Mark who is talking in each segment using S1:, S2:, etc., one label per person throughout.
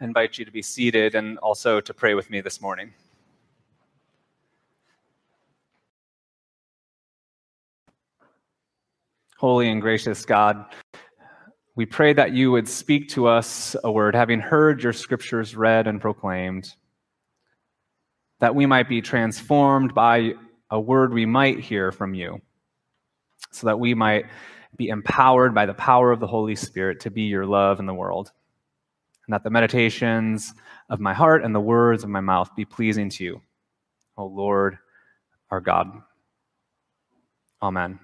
S1: I invite you to be seated and also to pray with me this morning. Holy and gracious God, we pray that you would speak to us a word, having heard your scriptures read and proclaimed, that we might be transformed by a word we might hear from you, so that we might be empowered by the power of the Holy Spirit to be your love in the world, and that the meditations of my heart and the words of my mouth be pleasing to you, O Lord, our God. Amen.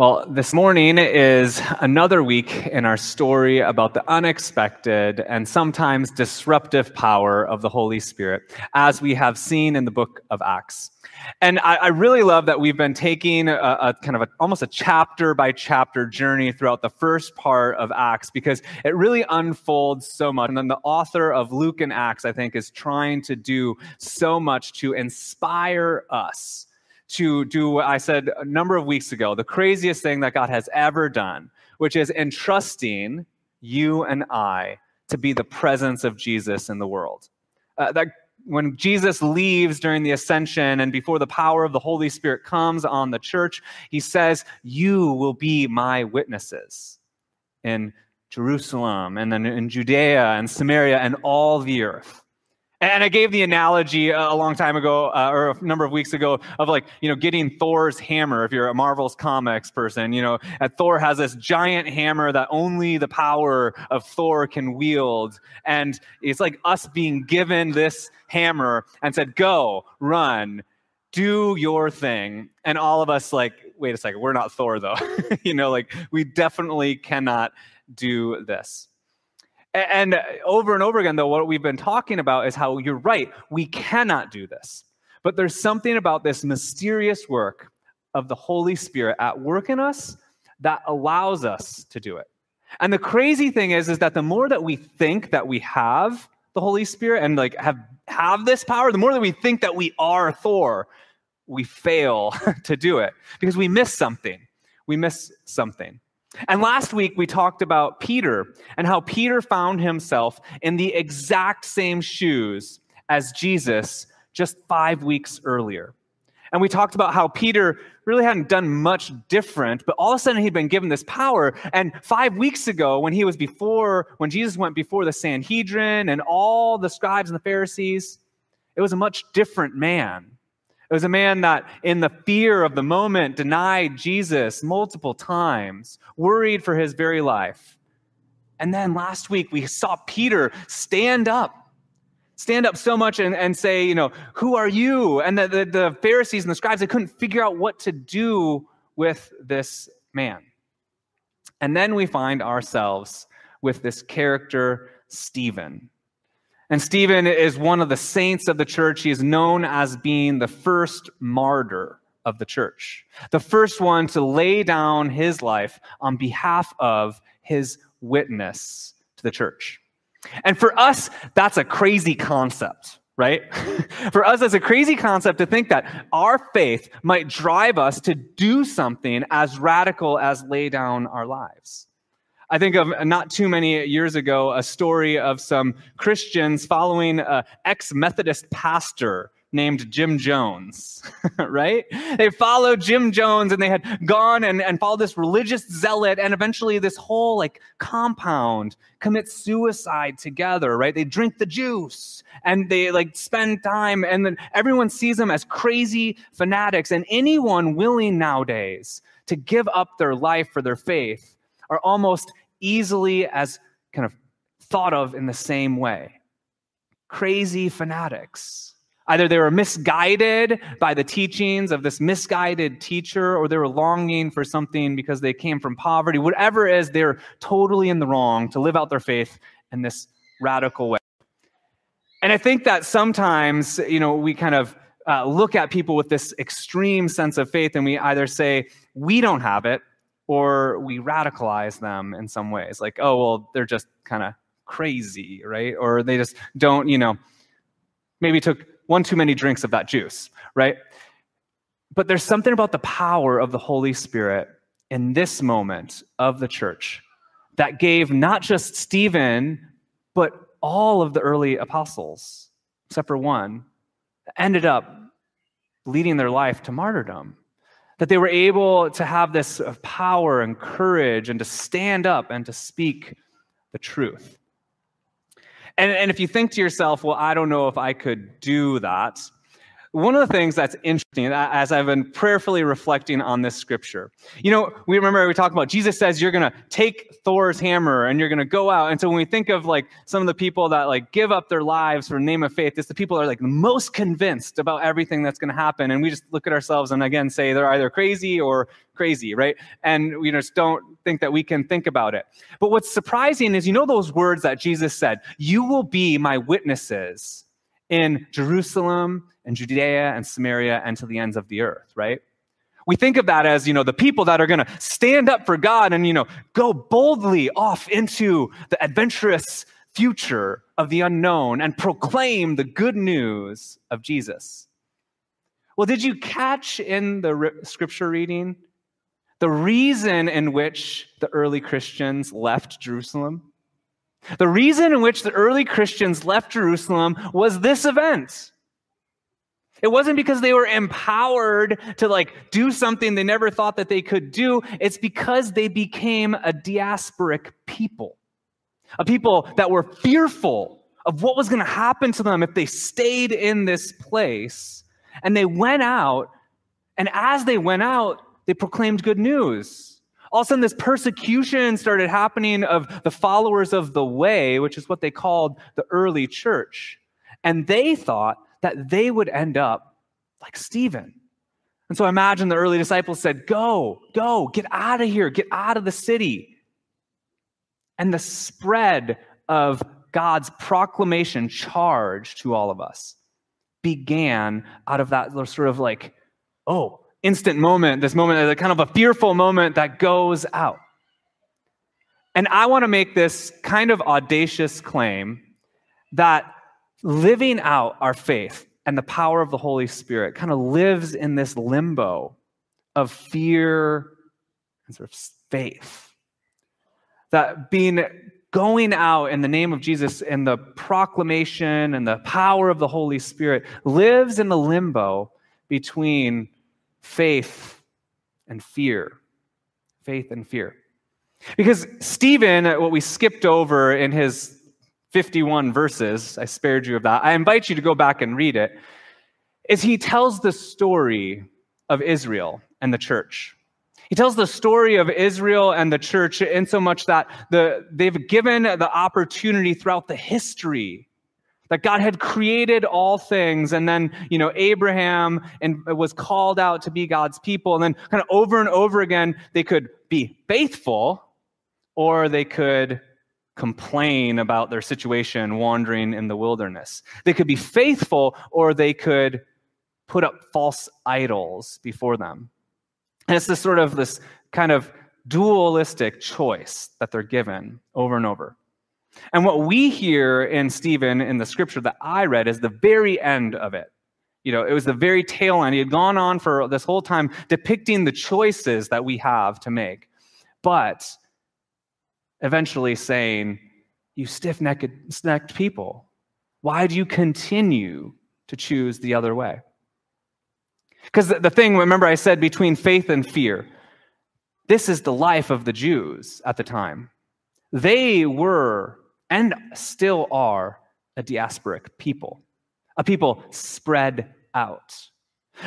S1: Well, this morning is another week in our story about the unexpected and sometimes disruptive power of the Holy Spirit, as we have seen in the book of Acts. And I, I really love that we've been taking a, a kind of a, almost a chapter by chapter journey throughout the first part of Acts because it really unfolds so much. And then the author of Luke and Acts, I think, is trying to do so much to inspire us to do what I said a number of weeks ago the craziest thing that God has ever done, which is entrusting you and I to be the presence of Jesus in the world. Uh, that when Jesus leaves during the ascension and before the power of the Holy Spirit comes on the church, he says, You will be my witnesses in Jerusalem and then in Judea and Samaria and all the earth. And I gave the analogy a long time ago, uh, or a number of weeks ago, of like, you know, getting Thor's hammer. If you're a Marvel's comics person, you know, and Thor has this giant hammer that only the power of Thor can wield. And it's like us being given this hammer and said, go, run, do your thing. And all of us, like, wait a second, we're not Thor, though. you know, like, we definitely cannot do this. And uh, over and over again, though, what we've been talking about is how you're right, we cannot do this. But there's something about this mysterious work of the Holy Spirit at work in us that allows us to do it. And the crazy thing is, is that the more that we think that we have the Holy Spirit and like have have this power, the more that we think that we are Thor, we fail to do it because we miss something. We miss something. And last week we talked about Peter and how Peter found himself in the exact same shoes as Jesus just five weeks earlier. And we talked about how Peter really hadn't done much different, but all of a sudden he'd been given this power. And five weeks ago, when he was before, when Jesus went before the Sanhedrin and all the scribes and the Pharisees, it was a much different man. It was a man that, in the fear of the moment, denied Jesus multiple times, worried for his very life. And then last week, we saw Peter stand up, stand up so much and, and say, you know, who are you? And the, the, the Pharisees and the scribes, they couldn't figure out what to do with this man. And then we find ourselves with this character, Stephen. And Stephen is one of the saints of the church. He is known as being the first martyr of the church, the first one to lay down his life on behalf of his witness to the church. And for us, that's a crazy concept, right? for us, it's a crazy concept to think that our faith might drive us to do something as radical as lay down our lives. I think of uh, not too many years ago a story of some Christians following an ex Methodist pastor named Jim Jones, right? They followed Jim Jones and they had gone and, and followed this religious zealot, and eventually this whole like compound commits suicide together, right? They drink the juice and they like spend time, and then everyone sees them as crazy fanatics. And anyone willing nowadays to give up their life for their faith are almost easily as kind of thought of in the same way. Crazy fanatics. Either they were misguided by the teachings of this misguided teacher, or they were longing for something because they came from poverty. Whatever it is, they're totally in the wrong to live out their faith in this radical way. And I think that sometimes, you know, we kind of uh, look at people with this extreme sense of faith and we either say, we don't have it, or we radicalize them in some ways. Like oh well they're just kind of crazy right? Or they just don't you know maybe took one too many drinks of that juice right? But there's something about the power of the holy spirit in this moment of the church that gave not just Stephen, but all of the early apostles, except for one, ended up leading their life to martyrdom. That they were able to have this uh, power and courage and to stand up and to speak the truth. And, and if you think to yourself, well, I don't know if I could do that, one of the things that's interesting as I've been prayerfully reflecting on this scripture, you know, we remember we talked about Jesus says you're going to take Thor's hammer and you're going to go out. And so when we think of like some of the people that like give up their lives for the name of faith, it's the people that are like the most convinced about everything that's going to happen. And we just look at ourselves and again say they're either crazy or crazy, right? And we just don't think that we can think about it. But what's surprising is, you know, those words that Jesus said, you will be my witnesses in Jerusalem and Judea and Samaria and to the ends of the earth, right? We think of that as, you know, the people that are going to stand up for God and, you know, go boldly off into the adventurous future of the unknown and proclaim the good news of Jesus. Well, did you catch in the scripture reading the reason in which the early Christians left Jerusalem? The reason in which the early Christians left Jerusalem was this event. It wasn't because they were empowered to like do something they never thought that they could do. It's because they became a diasporic people, a people that were fearful of what was going to happen to them if they stayed in this place. And they went out, and as they went out, they proclaimed good news. All of a sudden, this persecution started happening of the followers of the way, which is what they called the early church. And they thought that they would end up like Stephen. And so I imagine the early disciples said, Go, go, get out of here, get out of the city. And the spread of God's proclamation charge to all of us began out of that sort of like, oh, instant moment, this moment, kind of a fearful moment that goes out. And I want to make this kind of audacious claim that living out our faith and the power of the Holy Spirit kind of lives in this limbo of fear and sort of faith. That being going out in the name of Jesus and the proclamation and the power of the Holy Spirit lives in the limbo between faith and fear. Faith and fear. Because Stephen, what we skipped over in his 51 verses, I spared you of that. I invite you to go back and read it. Is he tells the story of Israel and the church. He tells the story of Israel and the church in so much that the, they've given the opportunity throughout the history that God had created all things, and then you know Abraham and was called out to be God's people, and then kind of over and over again they could be faithful, or they could complain about their situation wandering in the wilderness. They could be faithful or they could put up false idols before them. And it's this sort of this kind of dualistic choice that they're given over and over. And what we hear in Stephen in the scripture that I read is the very end of it. You know, it was the very tail end. He had gone on for this whole time depicting the choices that we have to make. But eventually saying, You stiff necked people, why do you continue to choose the other way? Because the, the thing, remember, I said between faith and fear, this is the life of the Jews at the time. They were and still are a diasporic people, a people spread out,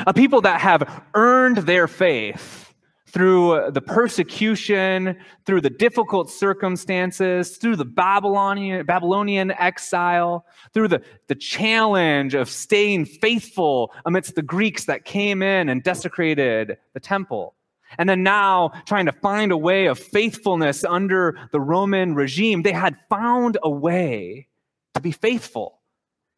S1: a people that have earned their faith through uh, the persecution, through the difficult circumstances, through the Babylonian, Babylonian exile, through the, the challenge of staying faithful amidst the Greeks that came in and desecrated the temple. And then now trying to find a way of faithfulness under the Roman regime, they had found a way to be faithful,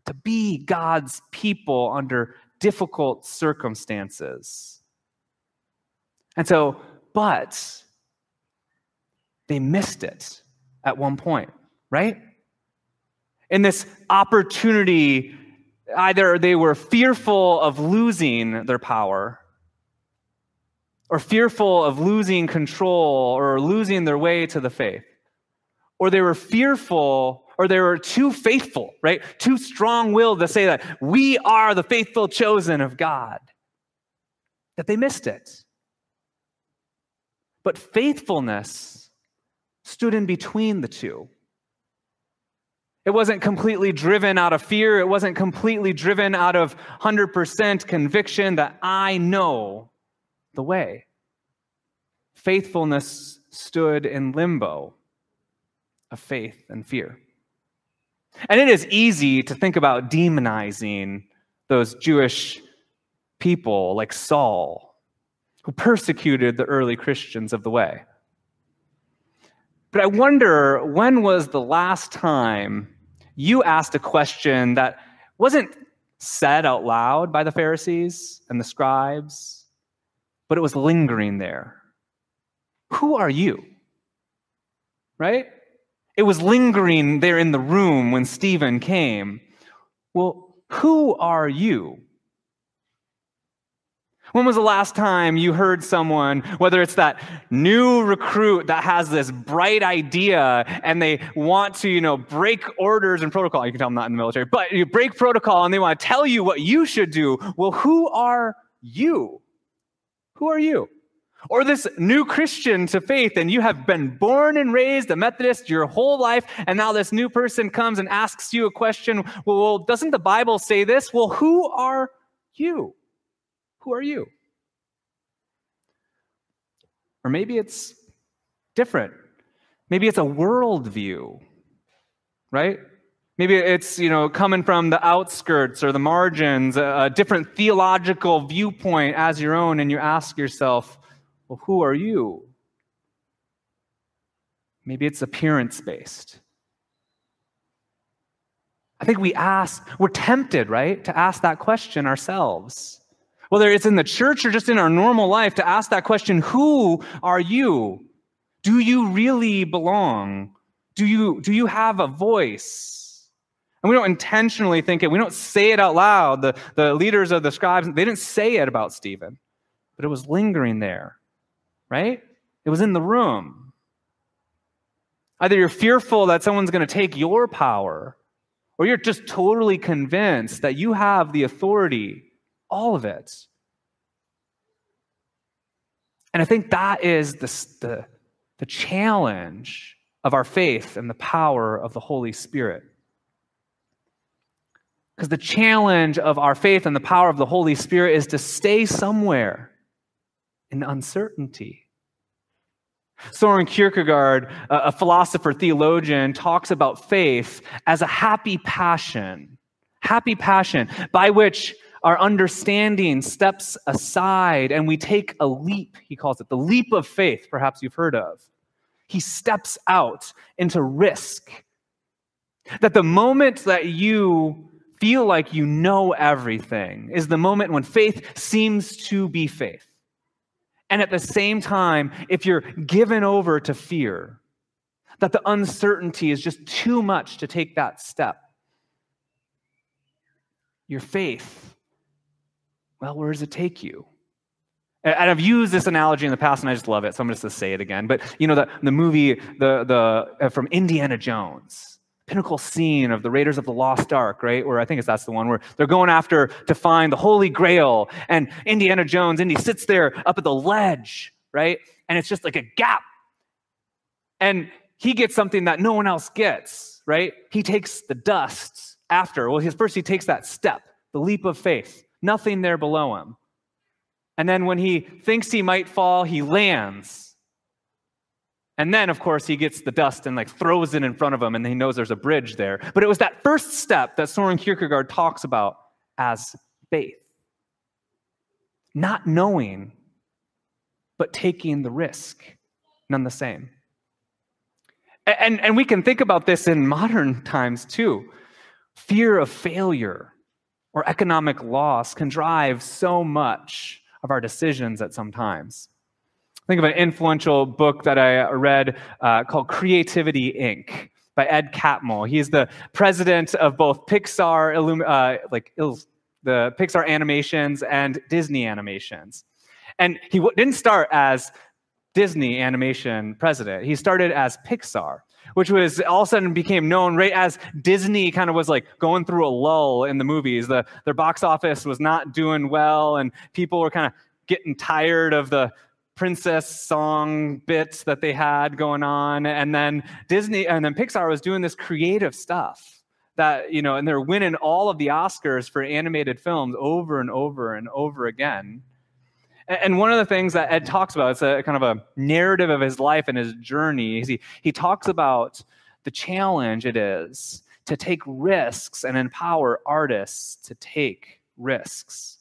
S1: to be God's people under difficult circumstances. And so, but they missed it at one point, right? In this opportunity, either they were fearful of losing their power, or fearful of losing control, or losing their way to the faith. or they were fearful, or they were too faithful, right? Too strong willed to say that we are the faithful chosen of God, that they missed it. But faithfulness stood in between the two. It wasn't completely driven out of fear. It wasn't completely driven out of 100% conviction that I know the way. Faithfulness stood in limbo of faith and fear. And it is easy to think about demonizing those Jewish people like Saul, who persecuted the early Christians of the way. But I wonder when was the last time you asked a question that wasn't said out loud by the Pharisees and the scribes, but it was lingering there. Who are you? Right? It was lingering there in the room when Stephen came. Well, who are you? When was the last time you heard someone, whether it's that new recruit that has this bright idea and they want to, you know, break orders and protocol? You can tell I'm not in the military, but you break protocol and they want to tell you what you should do. Well, who are you? Who are you? Or this new Christian to faith, and you have been born and raised a Methodist your whole life, and now this new person comes and asks you a question. Well, doesn't the Bible say this? Well, who are you? Who are you? Or maybe it's different. Maybe it's a worldview, right? Maybe it's, you know, coming from the outskirts or the margins, a, different theological viewpoint as your own, and you ask yourself, well, who are you? Maybe it's appearance based. I think we ask, we're tempted, right, to ask that question ourselves. Whether it's in the church or just in our normal life, to ask that question Who are you? Do you really belong? Do you, do you have a voice? And we don't intentionally think it, we don't say it out loud. The, the leaders of the scribes, they didn't say it about Stephen, but it was lingering there, right? It was in the room. Either you're fearful that someone's going to take your power, or you're just totally convinced that you have the authority all of it. And I think that is the, the, the challenge of our faith and the power of the Holy Spirit. Because the challenge of our faith and the power of the Holy Spirit is to stay somewhere in uncertainty. Soren Kierkegaard, a philosopher theologian, talks about faith as a happy passion, happy passion by which our understanding steps aside and we take a leap, he calls it, the leap of faith, perhaps you've heard of. He steps out into risk. That the moment that you feel like you know everything is the moment when faith seems to be faith. And at the same time, if you're given over to fear, that the uncertainty is just too much to take that step, your faith well, where does it take you? And I've used this analogy in the past, and I just love it, so I'm just going to say it again. But you know, the, the movie the, the, uh, from Indiana Jones, pinnacle scene of the Raiders of the Lost Ark, right? Where I think it's that's the one where they're going after to find the Holy Grail, and Indiana Jones, and he sits there up at the ledge, right? And it's just like a gap. And he gets something that no one else gets, right? He takes the dust after. Well, his, first he takes that step, the leap of faith nothing there below him. And then when he thinks he might fall, he lands. And then, of course, he gets the dust and like throws it in front of him, and he knows there's a bridge there. But it was that first step that Soren Kierkegaard talks about as faith. Not knowing, but taking the risk, none the same. And, and we can think about this in modern times too fear of failure or economic loss can drive so much of our decisions at some times. Think of an influential book that I read uh, called Creativity Inc. by Ed Catmull. He's the president of both Pixar, uh, like the Pixar animations and Disney animations. And he didn't start as Disney animation president. He started as Pixar, which was all of a sudden became known right as Disney kind of was like going through a lull in the movies. The, their box office was not doing well, and people were kind of getting tired of the princess song bits that they had going on. And then Disney and then Pixar was doing this creative stuff that, you know, and they're winning all of the Oscars for animated films over and over and over again. And one of the things that Ed talks about, it's a kind of a narrative of his life and his journey. He, he talks about the challenge it is to take risks and empower artists to take risks.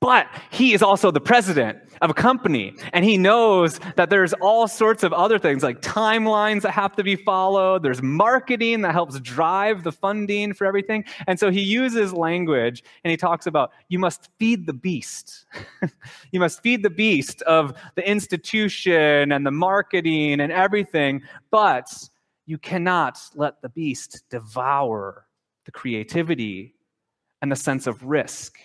S1: But he is also the president of a company, and he knows that there's all sorts of other things like timelines that have to be followed. There's marketing that helps drive the funding for everything. And so he uses language and he talks about you must feed the beast. you must feed the beast of the institution and the marketing and everything, but you cannot let the beast devour the creativity and the sense of risk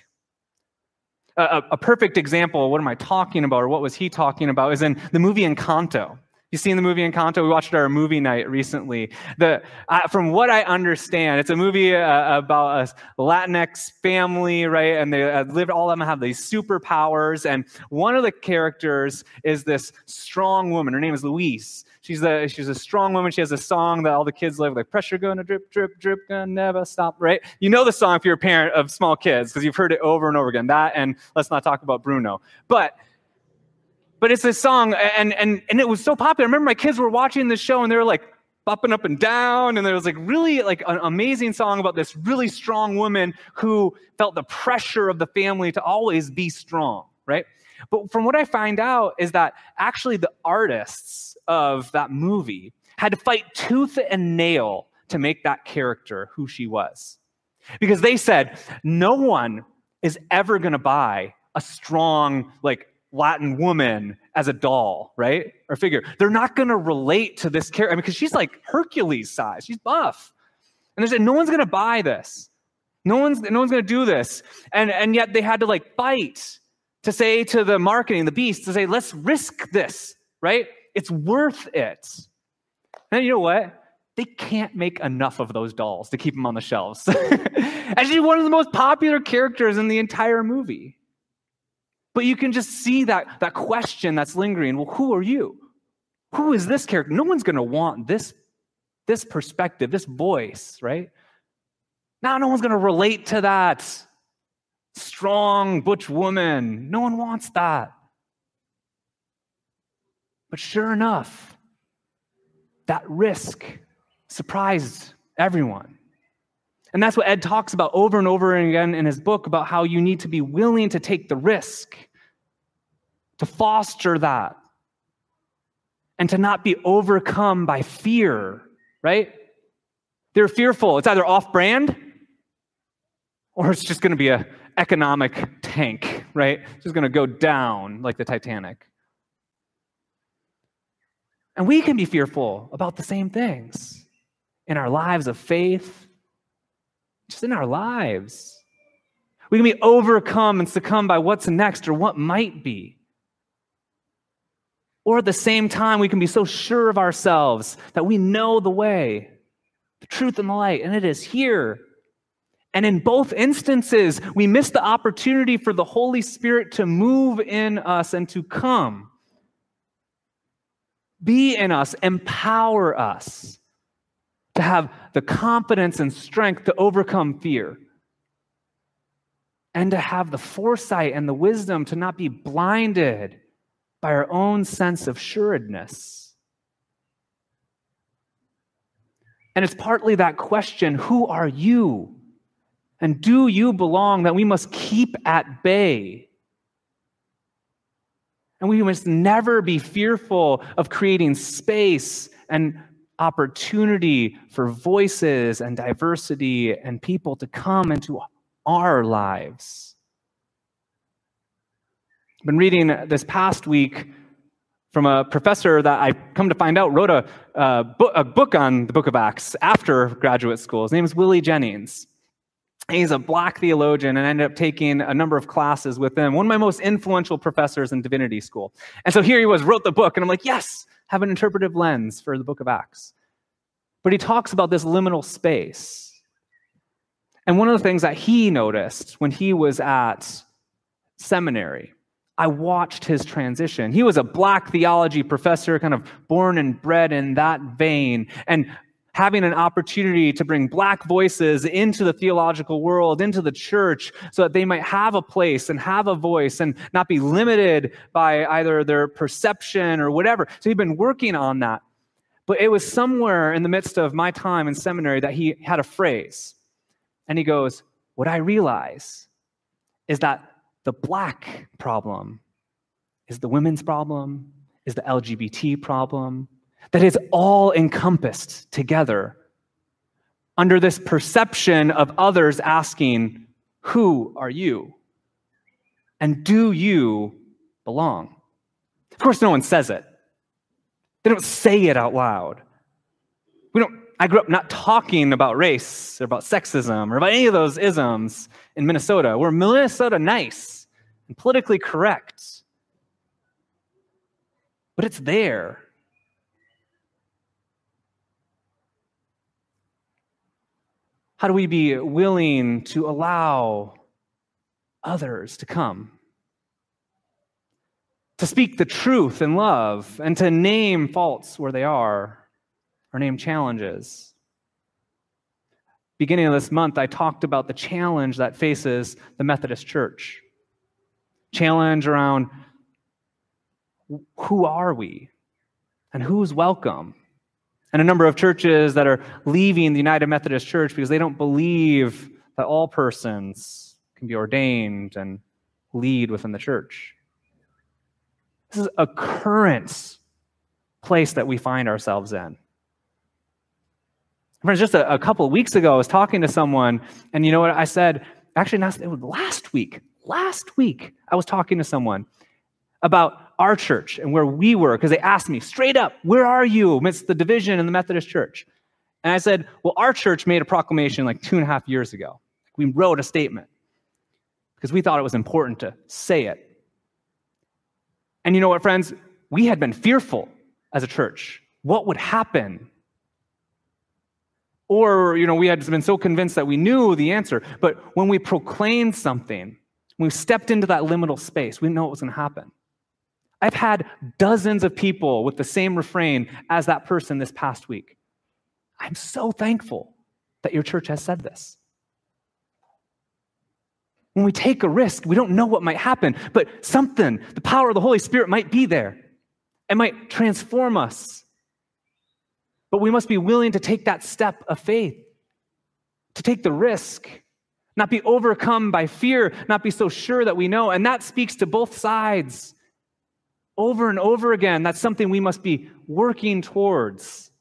S1: a, a, perfect example, what am I talking about, or what was he talking about, is in the movie Encanto. You seen the movie Encanto? We watched our movie night recently. The, uh, from what I understand, it's a movie uh, about a Latinx family, right? And they uh, live, all of them have these superpowers. And one of the characters is this strong woman. Her name is Luisa. She's a, she's a strong woman. She has a song that all the kids love, like pressure gonna drip, drip, drip, gonna never stop, right? You know the song if you're a parent of small kids because you've heard it over and over again. That and let's not talk about Bruno. But but it's a song and and and it was so popular. I remember my kids were watching the show and they were like bopping up and down and there was like really like an amazing song about this really strong woman who felt the pressure of the family to always be strong, right? But from what I find out is that actually the artists of that movie had to fight tooth and nail to make that character who she was. Because they said, no one is ever going to buy a strong, like, Latin woman as a doll, right? Or figure. They're not going to relate to this character. I mean, because she's like Hercules size. She's buff. And there's no one's going to buy this. No one's, no one's going to do this. And, and yet they had to like fight to say to the marketing, the beast, to say, let's risk this, right? It's worth it. And you know what? They can't make enough of those dolls to keep them on the shelves. and she's one of the most popular characters in the entire movie. But you can just see that, that question that's lingering. Well, who are you? Who is this character? No one's going to want this, this perspective, this voice, right? Now, no one's going to relate to that strong butch woman. No one wants that. But sure enough, that risk surprised everyone. And that's what Ed talks about over and over again in his book about how you need to be willing to take the risk, to foster that, and to not be overcome by fear, right? They're fearful. It's either off brand or it's just going to be an economic tank, right? It's just going to go down like the Titanic. And we can be fearful about the same things in our lives of faith, just in our lives. We can be overcome and succumb by what's next or what might be. Or at the same time, we can be so sure of ourselves that we know the way, the truth, and the light, and it is here. And in both instances, we miss the opportunity for the Holy Spirit to move in us and to come be in us, empower us to have the confidence and strength to overcome fear, and to have the foresight and the wisdom to not be blinded by our own sense of sureness. And it's partly that question who are you? And do you belong that we must keep at bay? And we must never be fearful of creating space and opportunity for voices and diversity and people to come into our lives. I've been reading this past week from a professor that I come to find out wrote a, a, book, on the book of Acts after graduate school. His name is Willie Jennings. He's a black theologian and I ended up taking a number of classes with him, one of my most influential professors in divinity school. And so here he was, wrote the book, and I'm like, yes, have an interpretive lens for the book of Acts. But he talks about this liminal space. And one of the things that he noticed when he was at seminary, I watched his transition. He was a black theology professor, kind of born and bred in that vein. And having an opportunity to bring black voices into the theological world, into the church, so that they might have a place and have a voice and not be limited by either their perception or whatever. So he'd been working on that. But it was somewhere in the midst of my time in seminary that he had a phrase. And he goes, What I realize is that the black problem is the women's problem, is the LGBT problem, that is all encompassed together under this perception of others asking, Who are you? And do you belong? Of course, no one says it. They don't say it out loud. We don't, I grew up not talking about race or about sexism or about any of those isms in Minnesota. We're Minnesota nice and politically correct. But it's there. How do we be willing to allow others to come? To speak the truth in love and to name faults where they are or name challenges. Beginning of this month, I talked about the challenge that faces the Methodist Church. Challenge around who are we and who's welcome and a number of churches that are leaving the United Methodist Church because they don't believe that all persons can be ordained and lead within the church. This is a current place that we find ourselves in. Friends, just a, a couple of weeks ago, I was talking to someone, and you know what I said? Actually, not, it was last week. Last week, I was talking to someone about our church and where we were because they asked me straight up, Where are you amidst the division in the Methodist church? And I said, Well, our church made a proclamation like two and a half years ago. We wrote a statement because we thought it was important to say it. And you know what, friends? We had been fearful as a church. What would happen? Or, you know, we had been so convinced that we knew the answer. But when we proclaimed something, when we stepped into that liminal space, we didn't know what was going to happen. I've had dozens of people with the same refrain as that person this past week. I'm so thankful that your church has said this. When we take a risk, we don't know what might happen, but something, the power of the Holy Spirit might be there. It might transform us. But we must be willing to take that step of faith, to take the risk, not be overcome by fear, not be so sure that we know. And that speaks to both sides over and over again. That's something we must be working towards.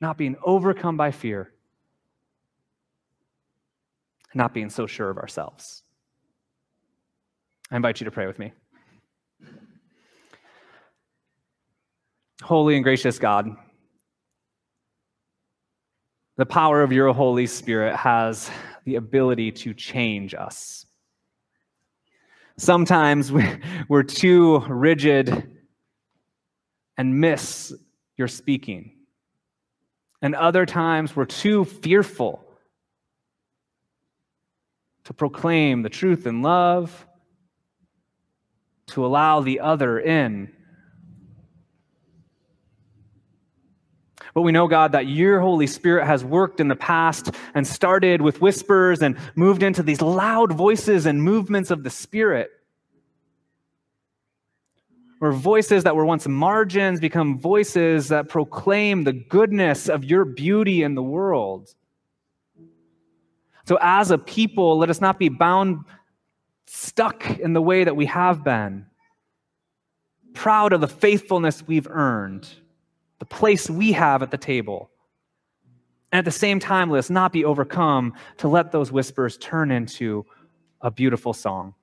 S1: Not being overcome by fear, not being so sure of ourselves. I invite you to pray with me. Holy and gracious God, the power of your Holy Spirit has the ability to change us. Sometimes we're too rigid and miss your speaking. And other times we're too fearful to proclaim the truth in love, to allow the other in. But we know, God, that your Holy Spirit has worked in the past and started with whispers and moved into these loud voices and movements of the Spirit. Where voices that were once margins become voices that proclaim the goodness of your beauty in the world. So, as a people, let us not be bound, stuck in the way that we have been, proud of the faithfulness we've earned, the place we have at the table. And at the same time, let us not be overcome to let those whispers turn into a beautiful song.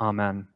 S1: Amen.